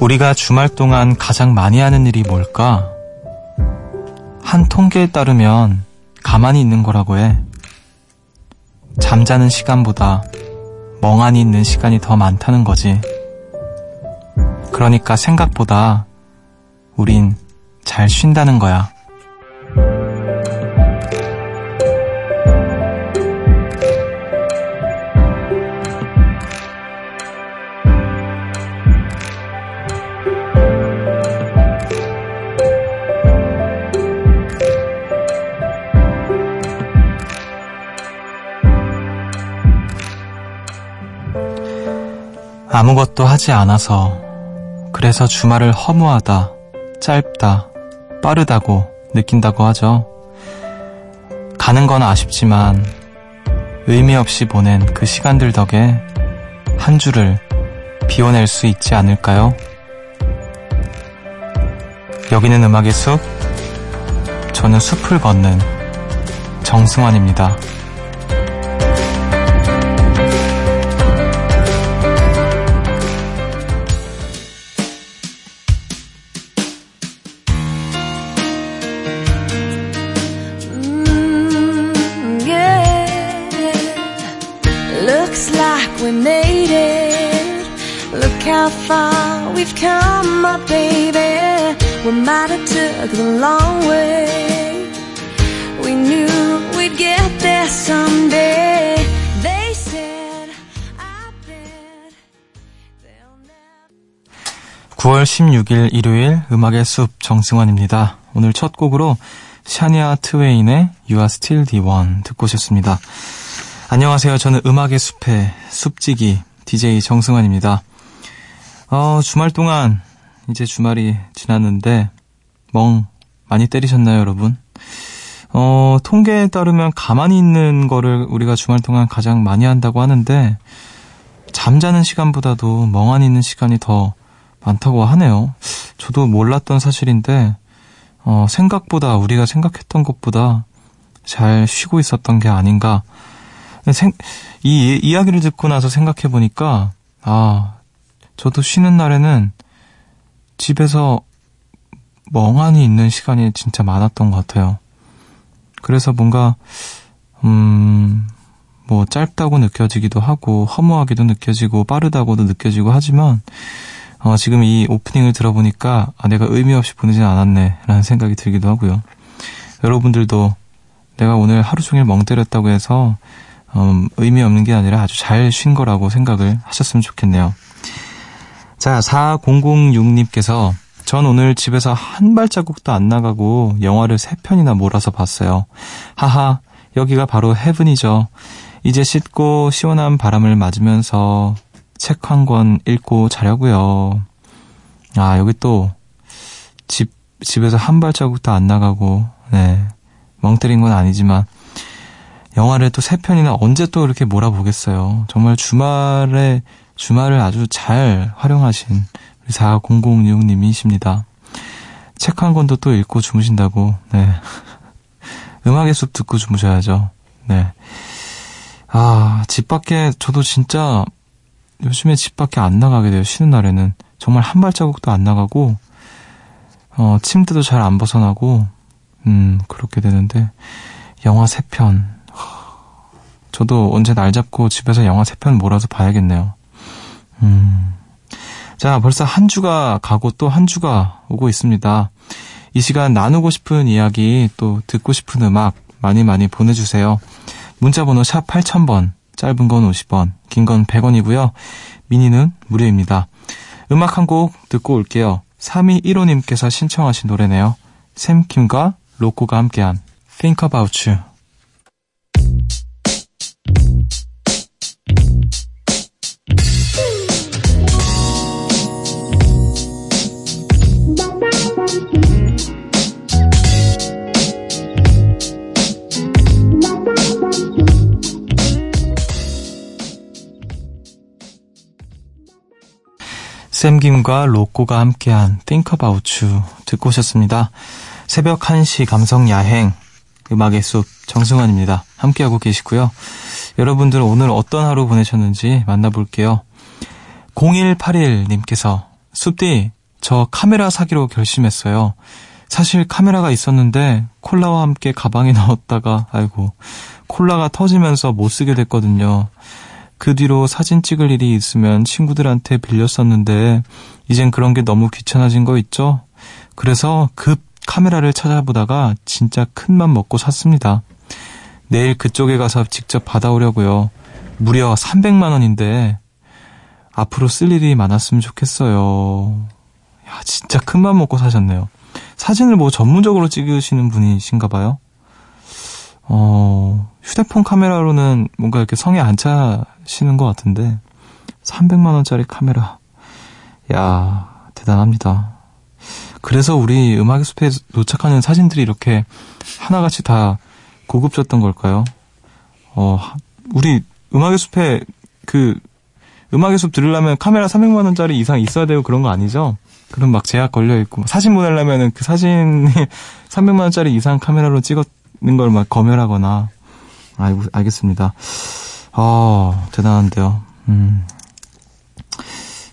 우리가 주말 동안 가장 많이 하는 일이 뭘까? 한 통계에 따르면 가만히 있는 거라고 해. 잠자는 시간보다 멍하니 있는 시간이 더 많다는 거지. 그러니까 생각보다 우린 잘 쉰다는 거야. 아무것도 하지 않아서 그래서 주말을 허무하다, 짧다, 빠르다고 느낀다고 하죠. 가는 건 아쉽지만 의미 없이 보낸 그 시간들 덕에 한 주를 비워낼 수 있지 않을까요? 여기는 음악의 숲, 저는 숲을 걷는 정승환입니다. 9월 16일 일요일 음악의 숲 정승환입니다. 오늘 첫 곡으로 샤니아 트웨인의 You Are Still the One 듣고 오셨습니다. 안녕하세요. 저는 음악의 숲의 숲지기 DJ 정승환입니다. 어, 주말 동안 이제 주말이 지났는데 멍 많이 때리셨나요, 여러분? 어, 통계에 따르면 가만히 있는 거를 우리가 주말 동안 가장 많이 한다고 하는데 잠자는 시간보다도 멍하니 있는 시간이 더 많다고 하네요. 저도 몰랐던 사실인데, 어, 생각보다 우리가 생각했던 것보다 잘 쉬고 있었던 게 아닌가. 생, 이 이야기를 듣고 나서 생각해 보니까, 아, 저도 쉬는 날에는 집에서 멍하니 있는 시간이 진짜 많았던 것 같아요. 그래서 뭔가, 음, 뭐 짧다고 느껴지기도 하고, 허무하기도 느껴지고, 빠르다고도 느껴지고 하지만, 어, 지금 이 오프닝을 들어보니까 아, 내가 의미 없이 보내진 않았네 라는 생각이 들기도 하고요. 여러분들도 내가 오늘 하루 종일 멍 때렸다고 해서 음, 의미 없는 게 아니라 아주 잘 쉰 거라고 생각을 하셨으면 좋겠네요. 자, 4006님께서 전 오늘 집에서 한 발자국도 안 나가고 영화를 세 편이나 몰아서 봤어요. 하하, 여기가 바로 헤븐이죠. 이제 씻고 시원한 바람을 맞으면서 책 한 권 읽고 자려고요. 아, 여기 또 집, 집에서 한 발자국도 안 나가고, 네. 멍 때린 건 아니지만, 영화를 또 세 편이나 언제 또 이렇게 몰아보겠어요. 정말 주말에, 주말을 아주 잘 활용하신 우리 4006님이십니다. 책 한 권도 또 읽고 주무신다고, 네. 음악의 숲 듣고 주무셔야죠. 네. 아, 집 밖에 저도 진짜 요즘에 집 밖에 안 나가게 돼요. 쉬는 날에는. 정말 한 발자국도 안 나가고, 어, 침대도 잘 안 벗어나고, 음, 그렇게 되는데, 영화 세 편. 저도 언제 날 잡고 집에서 영화 세편 몰아서 봐야겠네요. 음. 자, 벌써 한 주가 가고 또 한 주가 오고 있습니다. 이 시간 나누고 싶은 이야기, 또 듣고 싶은 음악 많이 많이 보내주세요. 문자번호 샵 8000번, 짧은 건 50원, 긴 건 100원이고요. 미니는 무료입니다. 음악 한 곡 듣고 올게요. 3215님께서 신청하신 노래네요. 샘킴과 로코가 함께한 Think About You. 샘김과 로꼬가 함께한 Think About You 듣고 오셨습니다. 새벽 1시 감성 야행 음악의 숲 정승환입니다. 함께하고 계시고요. 여러분들 오늘 어떤 하루 보내셨는지 만나볼게요. 0181님께서 숲디, 저 카메라 사기로 결심했어요. 사실 카메라가 있었는데 콜라와 함께 가방에 넣었다가 아이고 콜라가 터지면서 못 쓰게 됐거든요. 그 뒤로 사진 찍을 일이 있으면 친구들한테 빌렸었는데 이젠 그런 게 너무 귀찮아진 거 있죠? 그래서 급 카메라를 찾아보다가 진짜 큰맘 먹고 샀습니다. 내일 그쪽에 가서 직접 받아오려고요. 무려 300만 원인데 앞으로 쓸 일이 많았으면 좋겠어요. 야, 진짜 큰맘 먹고 사셨네요. 사진을 뭐 전문적으로 찍으시는 분이신가 봐요. 어, 휴대폰 카메라로는 뭔가 이렇게 성에 안 차시는 것 같은데, 300만원짜리 카메라. 야 대단합니다. 그래서 우리 음악의 숲에 도착하는 사진들이 이렇게 하나같이 다 고급졌던 걸까요? 어, 우리 음악의 숲에 그, 음악의 숲 들으려면 카메라 300만 원짜리 이상 있어야 되고 그런 거 아니죠? 그럼 막 제약 걸려 있고 사진 보내려면은 그 사진이 300만 원짜리 이상 카메라로 찍었 는 걸 막 검열하거나 아이고 알겠습니다. 아 대단한데요. 음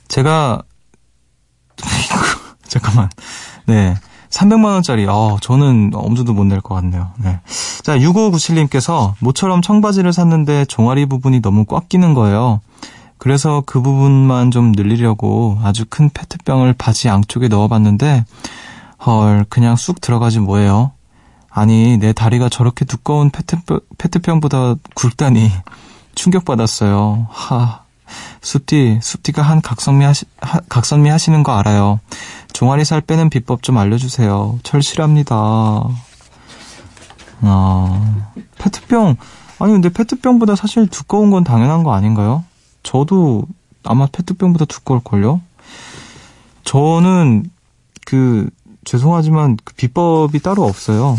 제가 잠깐만 네 300만 원짜리 어 저는 엄두도 못 낼 것 같네요. 네. 자 6597님께서 모처럼 청바지를 샀는데 종아리 부분이 너무 꽉 끼는 거예요. 그래서 그 부분만 좀 늘리려고 아주 큰 페트병을 바지 양쪽에 넣어봤는데 헐 그냥 쑥 들어가지 뭐예요. 아니 내 다리가 저렇게 두꺼운 페트병, 페트병보다 굵다니 충격받았어요. 하 숲디 숲디가 한 각선미 하시 하, 각선미 하시는 거 알아요. 종아리 살 빼는 비법 좀 알려주세요. 철실합니다. 아 페트병 아니 근데 페트병보다 사실 두꺼운 건 당연한 거 아닌가요? 저도 아마 페트병보다 두꺼울걸요? 저는 그, 죄송하지만 그 비법이 따로 없어요.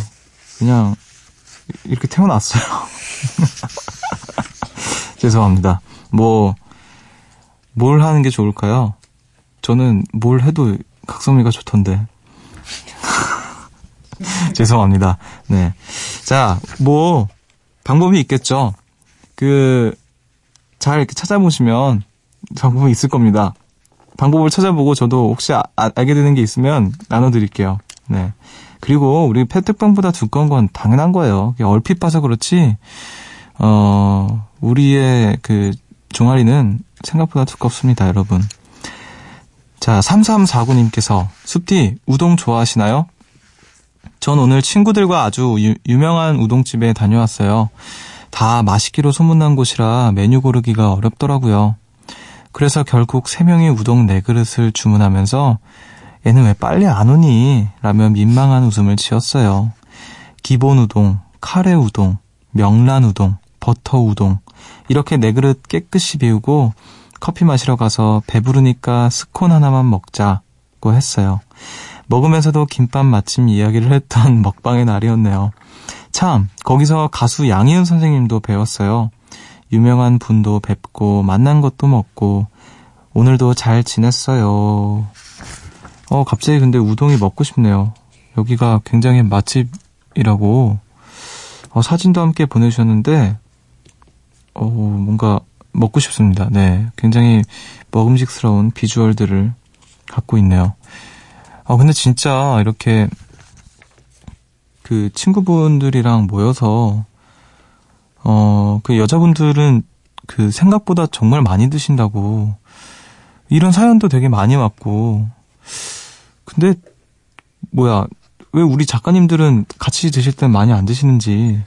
그냥 이렇게 태어났어요. 죄송합니다. 뭐, 뭘 하는 게 좋을까요? 저는 뭘 해도 각성미가 좋던데. 죄송합니다. 네. 자, 뭐, 방법이 있겠죠. 그, 잘 이렇게 찾아보시면 방법이 있을 겁니다. 방법을 찾아보고 저도 혹시 아, 아, 알게 되는 게 있으면 나눠드릴게요. 네. 그리고 우리 페트병보다 두꺼운 건 당연한 거예요. 얼핏 봐서 그렇지, 어, 우리의 그 종아리는 생각보다 두껍습니다, 여러분. 자, 3349님께서, 숲디, 우동 좋아하시나요? 전 오늘 친구들과 아주 유, 유명한 우동집에 다녀왔어요. 다 맛있기로 소문난 곳이라 메뉴 고르기가 어렵더라고요. 그래서 결국 3명이 우동 4그릇을 주문하면서 얘는 왜 빨리 안 오니? 라며 민망한 웃음을 지었어요. 기본 우동, 카레 우동, 명란 우동, 버터 우동 이렇게 4그릇 깨끗이 비우고 커피 마시러 가서 배부르니까 스콘 하나만 먹자고 했어요. 먹으면서도 김밥 맛집 이야기를 했던 먹방의 날이었네요. 참, 거기서 가수 양희은 선생님도 배웠어요. 유명한 분도 뵙고, 만난 것도 먹고, 오늘도 잘 지냈어요. 어, 갑자기 근데 우동이 먹고 싶네요. 여기가 굉장히 맛집이라고, 어, 사진도 함께 보내주셨는데, 어, 뭔가 먹고 싶습니다. 네. 굉장히 먹음직스러운 비주얼들을 갖고 있네요. 어, 근데 진짜 이렇게 그 친구분들이랑 모여서 어, 그 여자분들은 그 생각보다 정말 많이 드신다고 이런 사연도 되게 많이 왔고 근데 뭐야 왜 우리 작가님들은 같이 드실 땐 많이 안 드시는지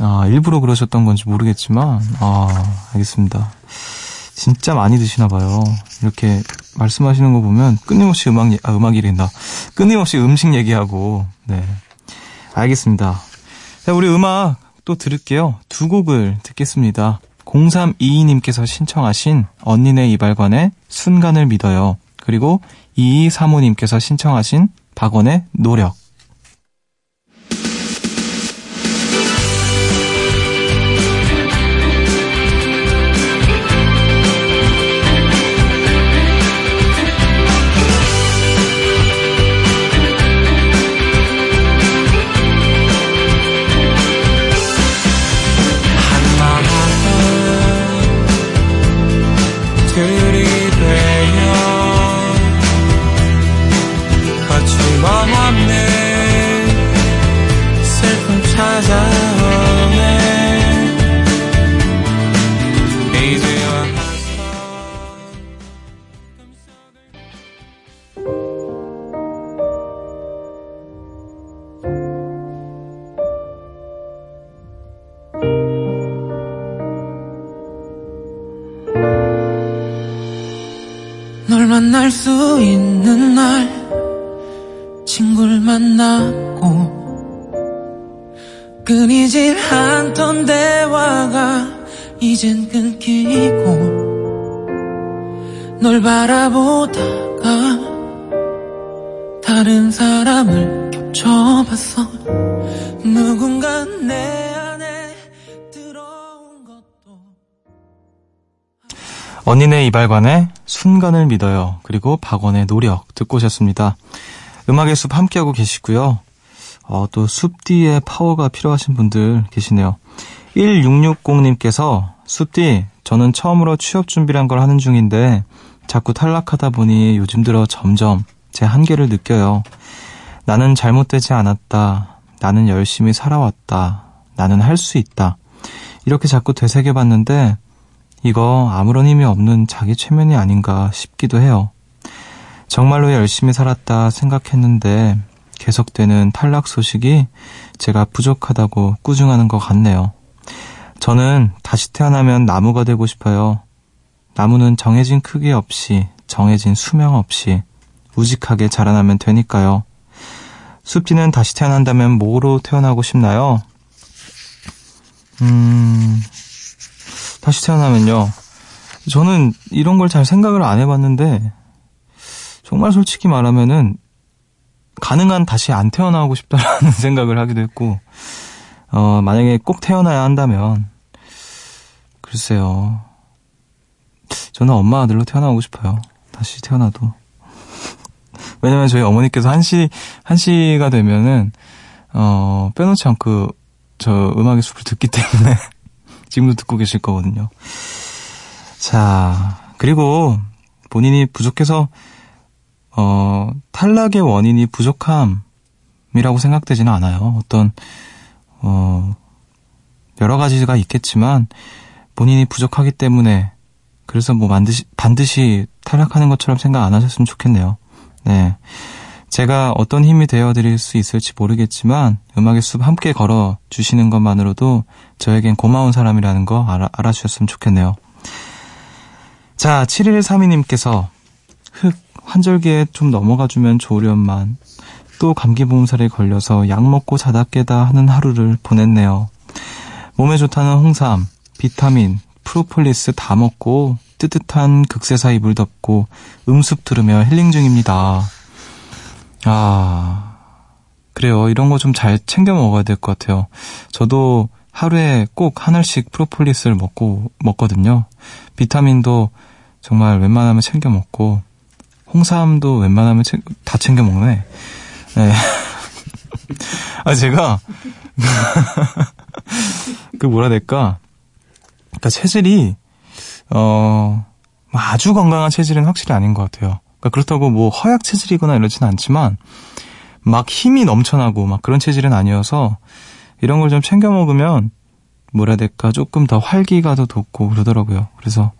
아 일부러 그러셨던 건지 모르겠지만 아 알겠습니다 진짜 많이 드시나 봐요 이렇게 말씀하시는 거 보면 끊임없이 음악 아 음악이란다 끊임없이 음식 얘기하고 네 알겠습니다. 자, 우리 음악 또 들을게요. 두 곡을 듣겠습니다. 0322님께서 신청하신 언니네 이발관의 순간을 믿어요. 그리고 2235님께서 신청하신 박원의 노력. 끊이질 않던 대화가 이젠 끊기고 널 바라보다가 다른 사람을 겹쳐봤어 누군가 내 안에 들어온 것도 언니네 이발관의 순간을 믿어요. 그리고 박원의 노력 듣고 오셨습니다. 음악의 숲 함께하고 계시고요. 어, 또 숲디의 파워가 필요하신 분들 계시네요. 1660님께서 숲디 저는 처음으로 취업 준비란 걸 하는 중인데 자꾸 탈락하다 보니 요즘 들어 점점 제 한계를 느껴요. 나는 잘못되지 않았다. 나는 열심히 살아왔다. 나는 할 수 있다. 이렇게 자꾸 되새겨봤는데 이거 아무런 힘이 없는 자기 최면이 아닌가 싶기도 해요. 정말로 열심히 살았다 생각했는데 계속되는 탈락 소식이 제가 부족하다고 꾸중하는 것 같네요. 저는 다시 태어나면 나무가 되고 싶어요. 나무는 정해진 크기 없이, 정해진 수명 없이 우직하게 자라나면 되니까요. 숲지는 다시 태어난다면 뭐로 태어나고 싶나요? 음, 다시 태어나면요. 저는 이런 걸 잘 생각을 안 해봤는데, 정말 솔직히 말하면은, 가능한 다시 안 태어나고 싶다라는 생각을 하기도 했고, 어, 만약에 꼭 태어나야 한다면, 글쎄요. 저는 엄마 아들로 태어나고 싶어요. 다시 태어나도. 왜냐면 저희 어머니께서 한시, 한시가 되면은, 어, 빼놓지 않고 저 음악의 숲을 듣기 때문에 지금도 듣고 계실 거거든요. 자, 그리고 본인이 부족해서, 어, 탈락의 원인이 부족함이라고 생각되지는 않아요. 어떤, 어, 여러 가지가 있겠지만, 본인이 부족하기 때문에, 그래서 뭐 반드시, 반드시 탈락하는 것처럼 생각 안 하셨으면 좋겠네요. 네. 제가 어떤 힘이 되어드릴 수 있을지 모르겠지만 음악의 숲 함께 걸어 주시는 것만으로도 저에겐 고마운 사람이라는 거 알아, 알아주셨으면 좋겠네요. 자, 7132님께서 흙 환절기에 좀 넘어가 주면 좋으련만 또 감기 보험살에 걸려서 약 먹고 자다 깨다 하는 하루를 보냈네요. 몸에 좋다는 홍삼, 비타민, 프로폴리스 다 먹고 뜨뜻한 극세사 이불 덮고 음습 들으며 힐링 중입니다. 아, 그래요. 이런 거 좀 잘 챙겨 먹어야 될 것 같아요. 저도 하루에 꼭 하나씩 프로폴리스를 먹고, 먹거든요. 비타민도 정말 웬만하면 챙겨 먹고, 홍삼도 웬만하면 챙, 다 챙겨 먹네. 네. 아, 제가, 그 뭐라 될까. 그니까 체질이, 어, 아주 건강한 체질은 확실히 아닌 것 같아요. 그러니까 그렇다고 뭐 허약 체질이거나 이러지는 않지만 막 힘이 넘쳐나고 막 그런 체질은 아니어서 이런 걸 좀 챙겨 먹으면 뭐라 될까 조금 더 활기가 더 돋고 그러더라고요. 그래서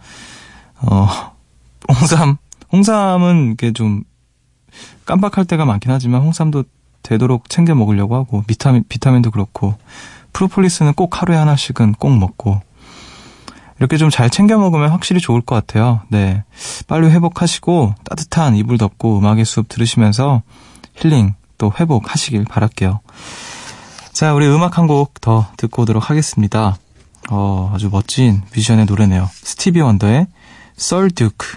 어 홍삼 홍삼은 이게 좀 깜빡할 때가 많긴 하지만 홍삼도 되도록 챙겨 먹으려고 하고 비타민 비타민도 그렇고 프로폴리스는 꼭 하루에 하나씩은 꼭 먹고 이렇게 좀 잘 챙겨 먹으면 확실히 좋을 것 같아요. 네. 빨리 회복하시고 따뜻한 이불 덮고 음악의 수업 들으시면서 힐링 또 회복하시길 바랄게요. 자, 우리 음악 한 곡 더 듣고 오도록 하겠습니다. 어, 아주 멋진 뮤지션의 노래네요. 스티비 원더의 썰 듀크.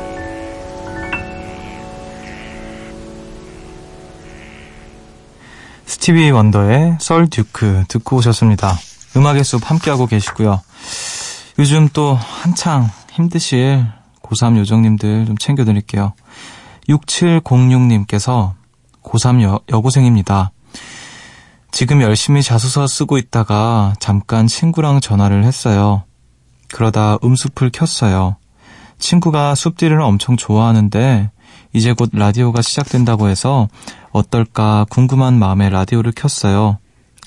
스티비 원더의 썰 듀크 듣고 오셨습니다. 음악의 숲 함께하고 계시고요. 요즘 또 한창 힘드실 고3 요정님들 좀 챙겨드릴게요. 6706님께서 고3 여, 여고생입니다. 지금 열심히 자소서 쓰고 있다가 잠깐 친구랑 전화를 했어요. 그러다 음숲을 켰어요. 친구가 숲디를 엄청 좋아하는데 이제 곧 라디오가 시작된다고 해서 어떨까 궁금한 마음에 라디오를 켰어요.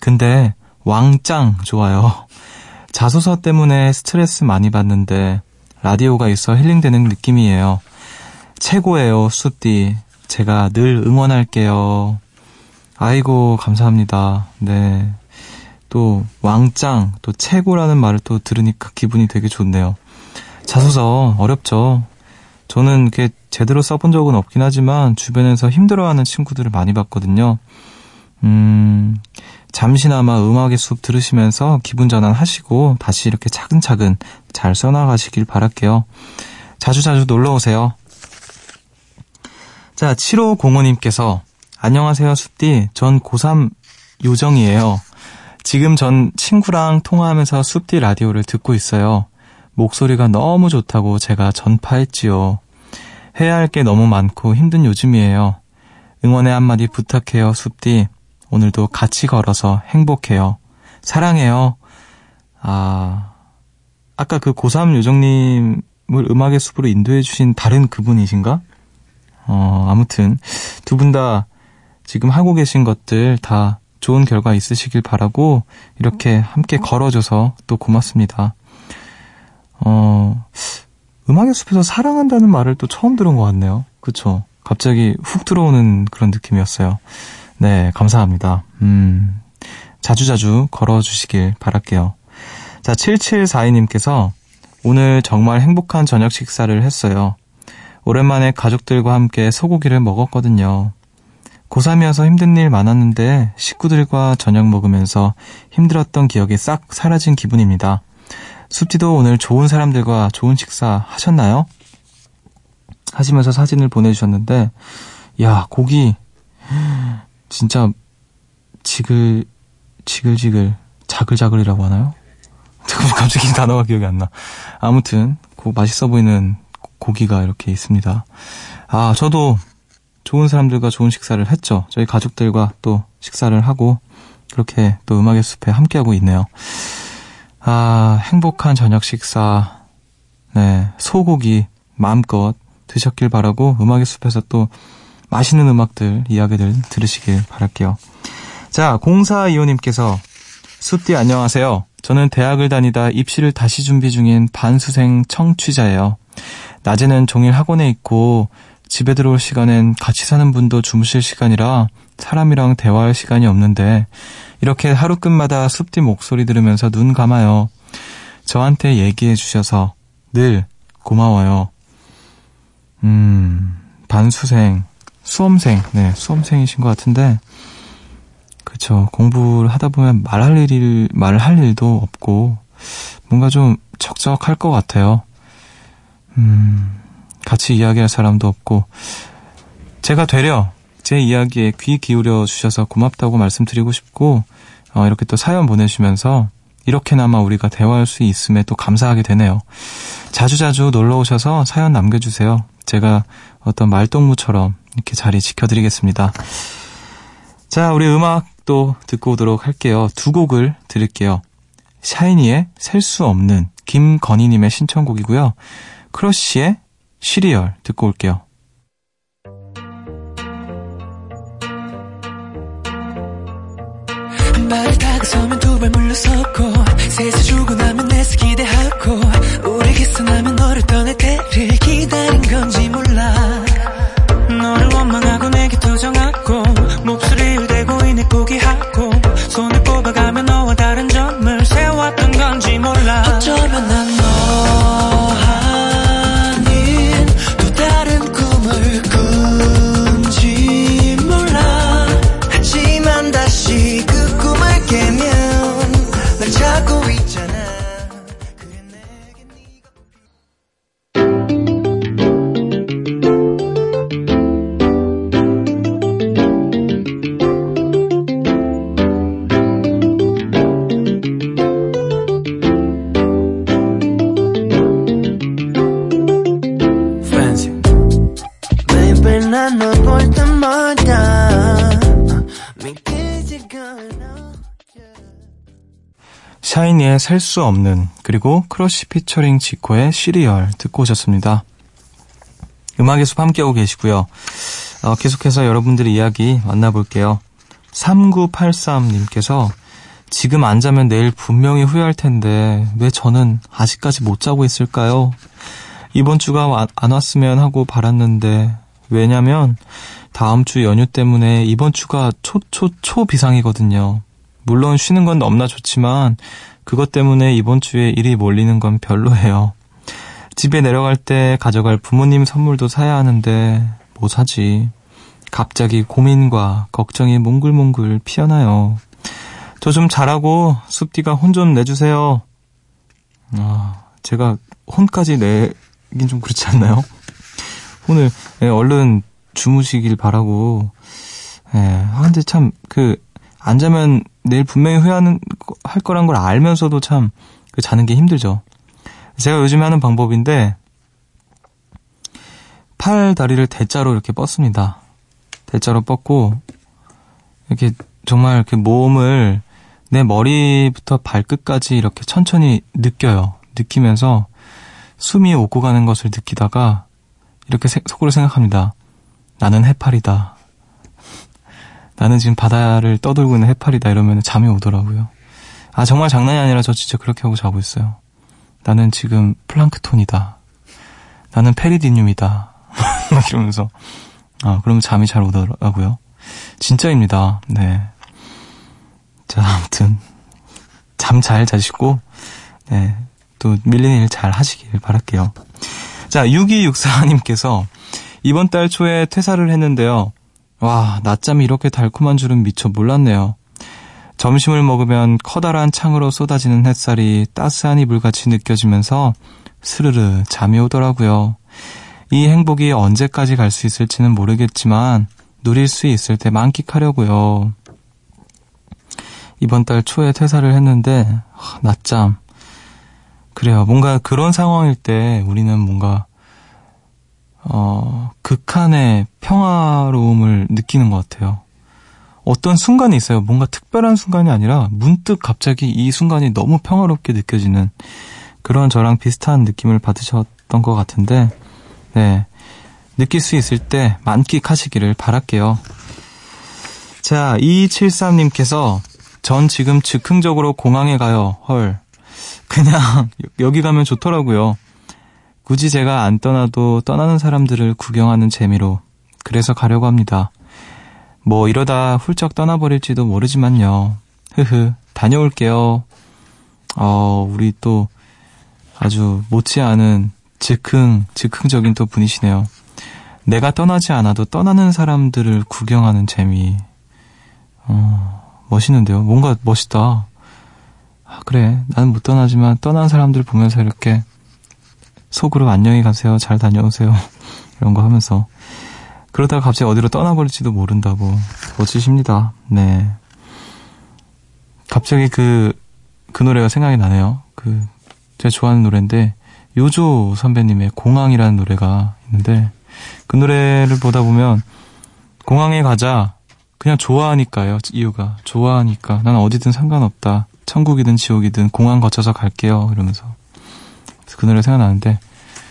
근데 왕짱 좋아요. 자소서 때문에 스트레스 많이 받는데 라디오가 있어 힐링되는 느낌이에요. 최고예요, 숲디. 제가 늘 응원할게요. 아이고, 감사합니다. 네. 또, 왕짱, 또 최고라는 말을 또 들으니까 기분이 되게 좋네요. 자소서, 어렵죠. 저는 이렇게 제대로 써본 적은 없긴 하지만 주변에서 힘들어하는 친구들을 많이 봤거든요. 음, 잠시나마 음악의 숲 들으시면서 기분 전환하시고 다시 이렇게 차근차근 잘 써나가시길 바랄게요. 자주자주 놀러 오세요. 자, 7505님께서 안녕하세요, 숲디. 전 고3 요정이에요. 지금 전 친구랑 통화하면서 숲디 라디오를 듣고 있어요. 목소리가 너무 좋다고 제가 전파했지요. 해야 할 게 너무 많고 힘든 요즘이에요. 응원의 한마디 부탁해요, 숲디. 오늘도 같이 걸어서 행복해요. 사랑해요. 아, 아까 그 고3 요정님을 음악의 숲으로 인도해주신 다른 그분이신가? 어, 아무튼, 두 분 다 지금 하고 계신 것들 다 좋은 결과 있으시길 바라고, 이렇게 함께 걸어줘서 또 고맙습니다. 어, 음악의 숲에서 사랑한다는 말을 또 처음 들은 것 같네요. 그쵸? 갑자기 훅 들어오는 그런 느낌이었어요. 네, 감사합니다. 음, 자주자주 걸어주시길 바랄게요. 자, 7742님께서 오늘 정말 행복한 저녁 식사를 했어요. 오랜만에 가족들과 함께 소고기를 먹었거든요. 고3이어서 힘든 일 많았는데 식구들과 저녁 먹으면서 힘들었던 기억이 싹 사라진 기분입니다. 숲지도 오늘 좋은 사람들과 좋은 식사 하셨나요? 하시면서 사진을 보내주셨는데, 야, 고기, 진짜, 지글, 지글지글, 자글자글이라고 하나요? 갑자기 단어가 기억이 안 나. 아무튼, 고, 맛있어 보이는 고기가 이렇게 있습니다. 아, 저도 좋은 사람들과 좋은 식사를 했죠. 저희 가족들과 또 식사를 하고, 그렇게 또 음악의 숲에 함께하고 있네요. 아, 행복한 저녁 식사, 네, 소고기 마음껏 드셨길 바라고 음악의 숲에서 또 맛있는 음악들, 이야기들 들으시길 바랄게요. 자, 0425님께서 숲디 안녕하세요. 저는 대학을 다니다 입시를 다시 준비 중인 반수생 청취자예요. 낮에는 종일 학원에 있고 집에 들어올 시간엔 같이 사는 분도 주무실 시간이라 사람이랑 대화할 시간이 없는데 이렇게 하루 끝마다 숲디 목소리 들으면서 눈 감아요. 저한테 얘기해 주셔서 늘 고마워요. 음, 반수생, 수험생, 네, 수험생이신 것 같은데, 그쵸. 공부를 하다 보면 말할 일, 말을 할 일도 없고, 뭔가 좀 적적할 것 같아요. 음, 같이 이야기할 사람도 없고, 제가 되려 제 이야기에 귀 기울여 주셔서 고맙다고 말씀드리고 싶고, 어, 이렇게 또 사연 보내주면서 이렇게나마 우리가 대화할 수 있음에 또 감사하게 되네요. 자주자주 놀러 오셔서 사연 남겨주세요. 제가 어떤 말동무처럼 이렇게 자리 지켜드리겠습니다. 자, 우리 음악도 듣고 오도록 할게요. 두 곡을 들을게요. 샤이니의 셀 수 없는 김건희님의 신청곡이고요. 크러쉬의 시리얼 듣고 올게요. 물러섰고 셀수 없는 그리고 크러쉬 피처링 지코의 시리얼 듣고 오셨습니다. 음악의 숲 함께하고 계시고요. 어, 계속해서 여러분들의 이야기 만나볼게요. 3983님께서 지금 안 자면 내일 분명히 후회할 텐데 왜 저는 아직까지 못 자고 있을까요? 이번 주가 안 왔으면 하고 바랐는데 왜냐면 다음 주 연휴 때문에 이번 주가 초초초 비상이거든요. 물론 쉬는 건 너무나 좋지만 그것 때문에 이번 주에 일이 몰리는 건 별로예요. 집에 내려갈 때 가져갈 부모님 선물도 사야 하는데 뭐 사지? 갑자기 고민과 걱정이 몽글몽글 피어나요. 저 좀 잘하고 숲디가 혼 좀 내주세요. 아, 제가 혼까지 내긴 좀 그렇지 않나요? 오늘 예, 얼른 주무시길 바라고. 예, 아, 근데 참, 그, 안 자면 내일 분명히 후회하는, 할 거란 걸 알면서도 참, 그 자는 게 힘들죠. 제가 요즘에 하는 방법인데, 팔 다리를 대자로 이렇게 뻗습니다. 대자로 뻗고, 이렇게 정말 그 몸을 내 머리부터 발끝까지 이렇게 천천히 느껴요. 느끼면서 숨이 오고 가는 것을 느끼다가 이렇게 속으로 생각합니다. 나는 해파리다. 나는 지금 바다를 떠돌고 있는 해파리다 이러면 잠이 오더라고요. 아 정말 장난이 아니라 저 진짜 그렇게 하고 자고 있어요. 나는 지금 플랑크톤이다. 나는 페리디늄이다. 이러면서 아 그러면 잠이 잘 오더라고요. 진짜입니다. 네. 자 아무튼 잠 잘 자시고 네. 또 밀리는 일 잘 하시길 바랄게요. 자, 6264님께서 이번 달 초에 퇴사를 했는데요. 와, 낮잠이 이렇게 달콤한 줄은 미처 몰랐네요. 점심을 먹으면 커다란 창으로 쏟아지는 햇살이 따스한 이불같이 느껴지면서 스르르 잠이 오더라고요. 이 행복이 언제까지 갈 수 있을지는 모르겠지만 누릴 수 있을 때 만끽하려고요. 이번 달 초에 퇴사를 했는데 낮잠 그래요. 뭔가 그런 상황일 때 우리는 뭔가 어, 극한의 평화로움을 느끼는 것 같아요. 어떤 순간이 있어요. 뭔가 특별한 순간이 아니라 문득 갑자기 이 순간이 너무 평화롭게 느껴지는 그런 저랑 비슷한 느낌을 받으셨던 것 같은데, 네. 느낄 수 있을 때 만끽하시기를 바랄게요. 자, 2273님께서 전 지금 즉흥적으로 공항에 가요. 헐. 그냥 여기 가면 좋더라고요. 굳이 제가 안 떠나도 떠나는 사람들을 구경하는 재미로 그래서 가려고 합니다. 뭐 이러다 훌쩍 떠나버릴지도 모르지만요. 흐흐 다녀올게요. 어 우리 또 아주 못지않은 즉흥 즉흥적인 또 분이시네요. 내가 떠나지 않아도 떠나는 사람들을 구경하는 재미. 어 멋있는데요. 뭔가 멋있다. 아, 그래. 나는 못 떠나지만 떠난 사람들 보면서 이렇게 속으로 안녕히 가세요. 잘 다녀오세요. 이런 거 하면서. 그러다가 갑자기 어디로 떠나버릴지도 모른다고. 멋지십니다. 네. 갑자기 그, 그 노래가 생각이 나네요. 그, 제가 좋아하는 노래인데, 요조 선배님의 공항이라는 노래가 있는데, 그 노래를 보다 보면, 공항에 가자. 그냥 좋아하니까요. 이유가. 좋아하니까. 난 어디든 상관없다. 천국이든 지옥이든 공항 거쳐서 갈게요. 이러면서. 그 노래 생각나는데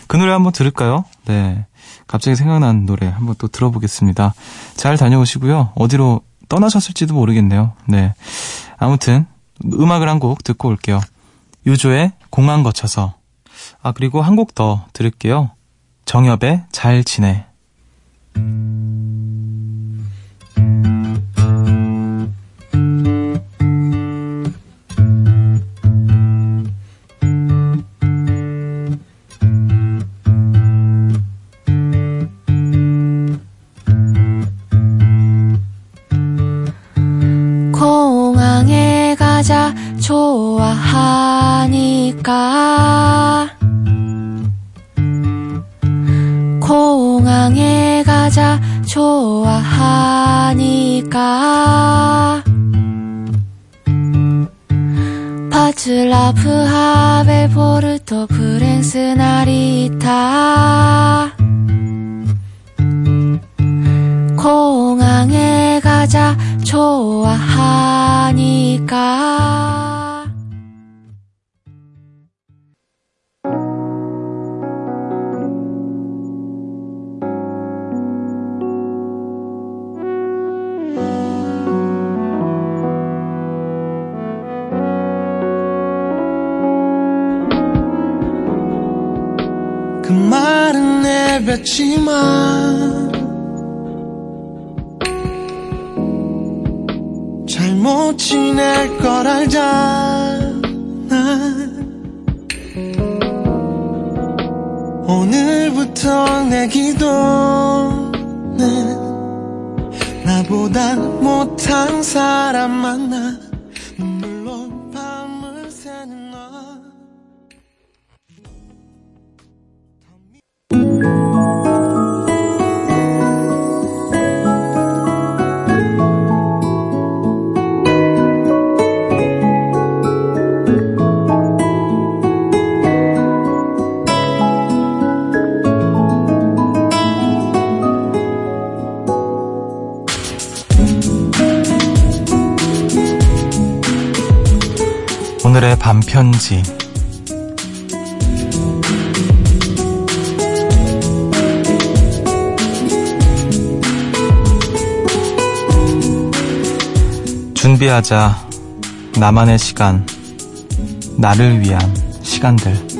그 노래 한번 들을까요? 네. 갑자기 생각난 노래 한번 또 들어보겠습니다. 잘 다녀오시고요. 어디로 떠나셨을지도 모르겠네요. 네. 아무튼 음악을 한 곡 듣고 올게요. 유조의 공항 거쳐서. 아, 그리고 한 곡 더 들을게요. 정엽의 잘 지내. 좋 내뱉지만 잘못 지낼 걸 알잖아. 오늘부터 내 기도는 나보다 못한 사람 만나 오늘의 반편지. 준비하자. 나만의 시간. 나를 위한 시간들.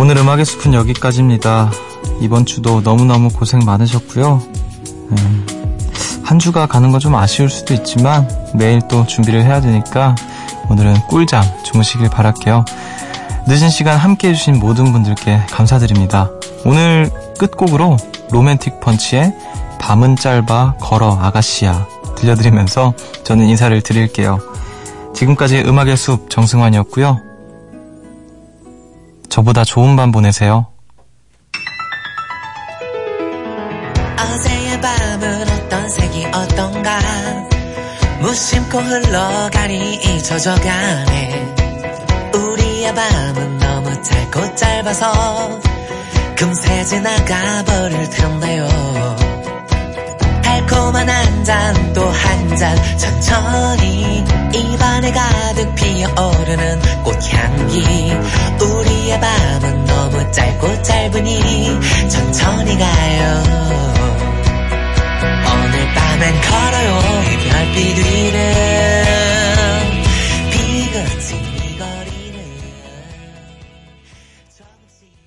오늘 음악의 숲은 여기까지입니다. 이번 주도 너무너무 고생 많으셨고요. 네, 한 주가 가는 건 좀 아쉬울 수도 있지만 내일 또 준비를 해야 되니까 오늘은 꿀잠 주무시길 바랄게요. 늦은 시간 함께 해주신 모든 분들께 감사드립니다. 오늘 끝곡으로 로맨틱 펀치의 밤은 짧아 걸어 아가씨야 들려드리면서 저는 인사를 드릴게요. 지금까지 음악의 숲 정승환이었고요. 저보다 좋은 밤 보내세요. 어제의 밤은 어떤 색이 어떤가? 무심코 흘러가니 잊혀져가네 우리의 밤은 너무 짧고 짧아서 금세 지나가 버릴 텐데요 달콤한 한 잔 또 한 잔. 천천히 입안에 가득 피어오르는 꽃향기. 우리의 밤은 너무 짧고 짧으니 천천히 가요. 오늘 밤엔 걸어요. 이 별빛 위를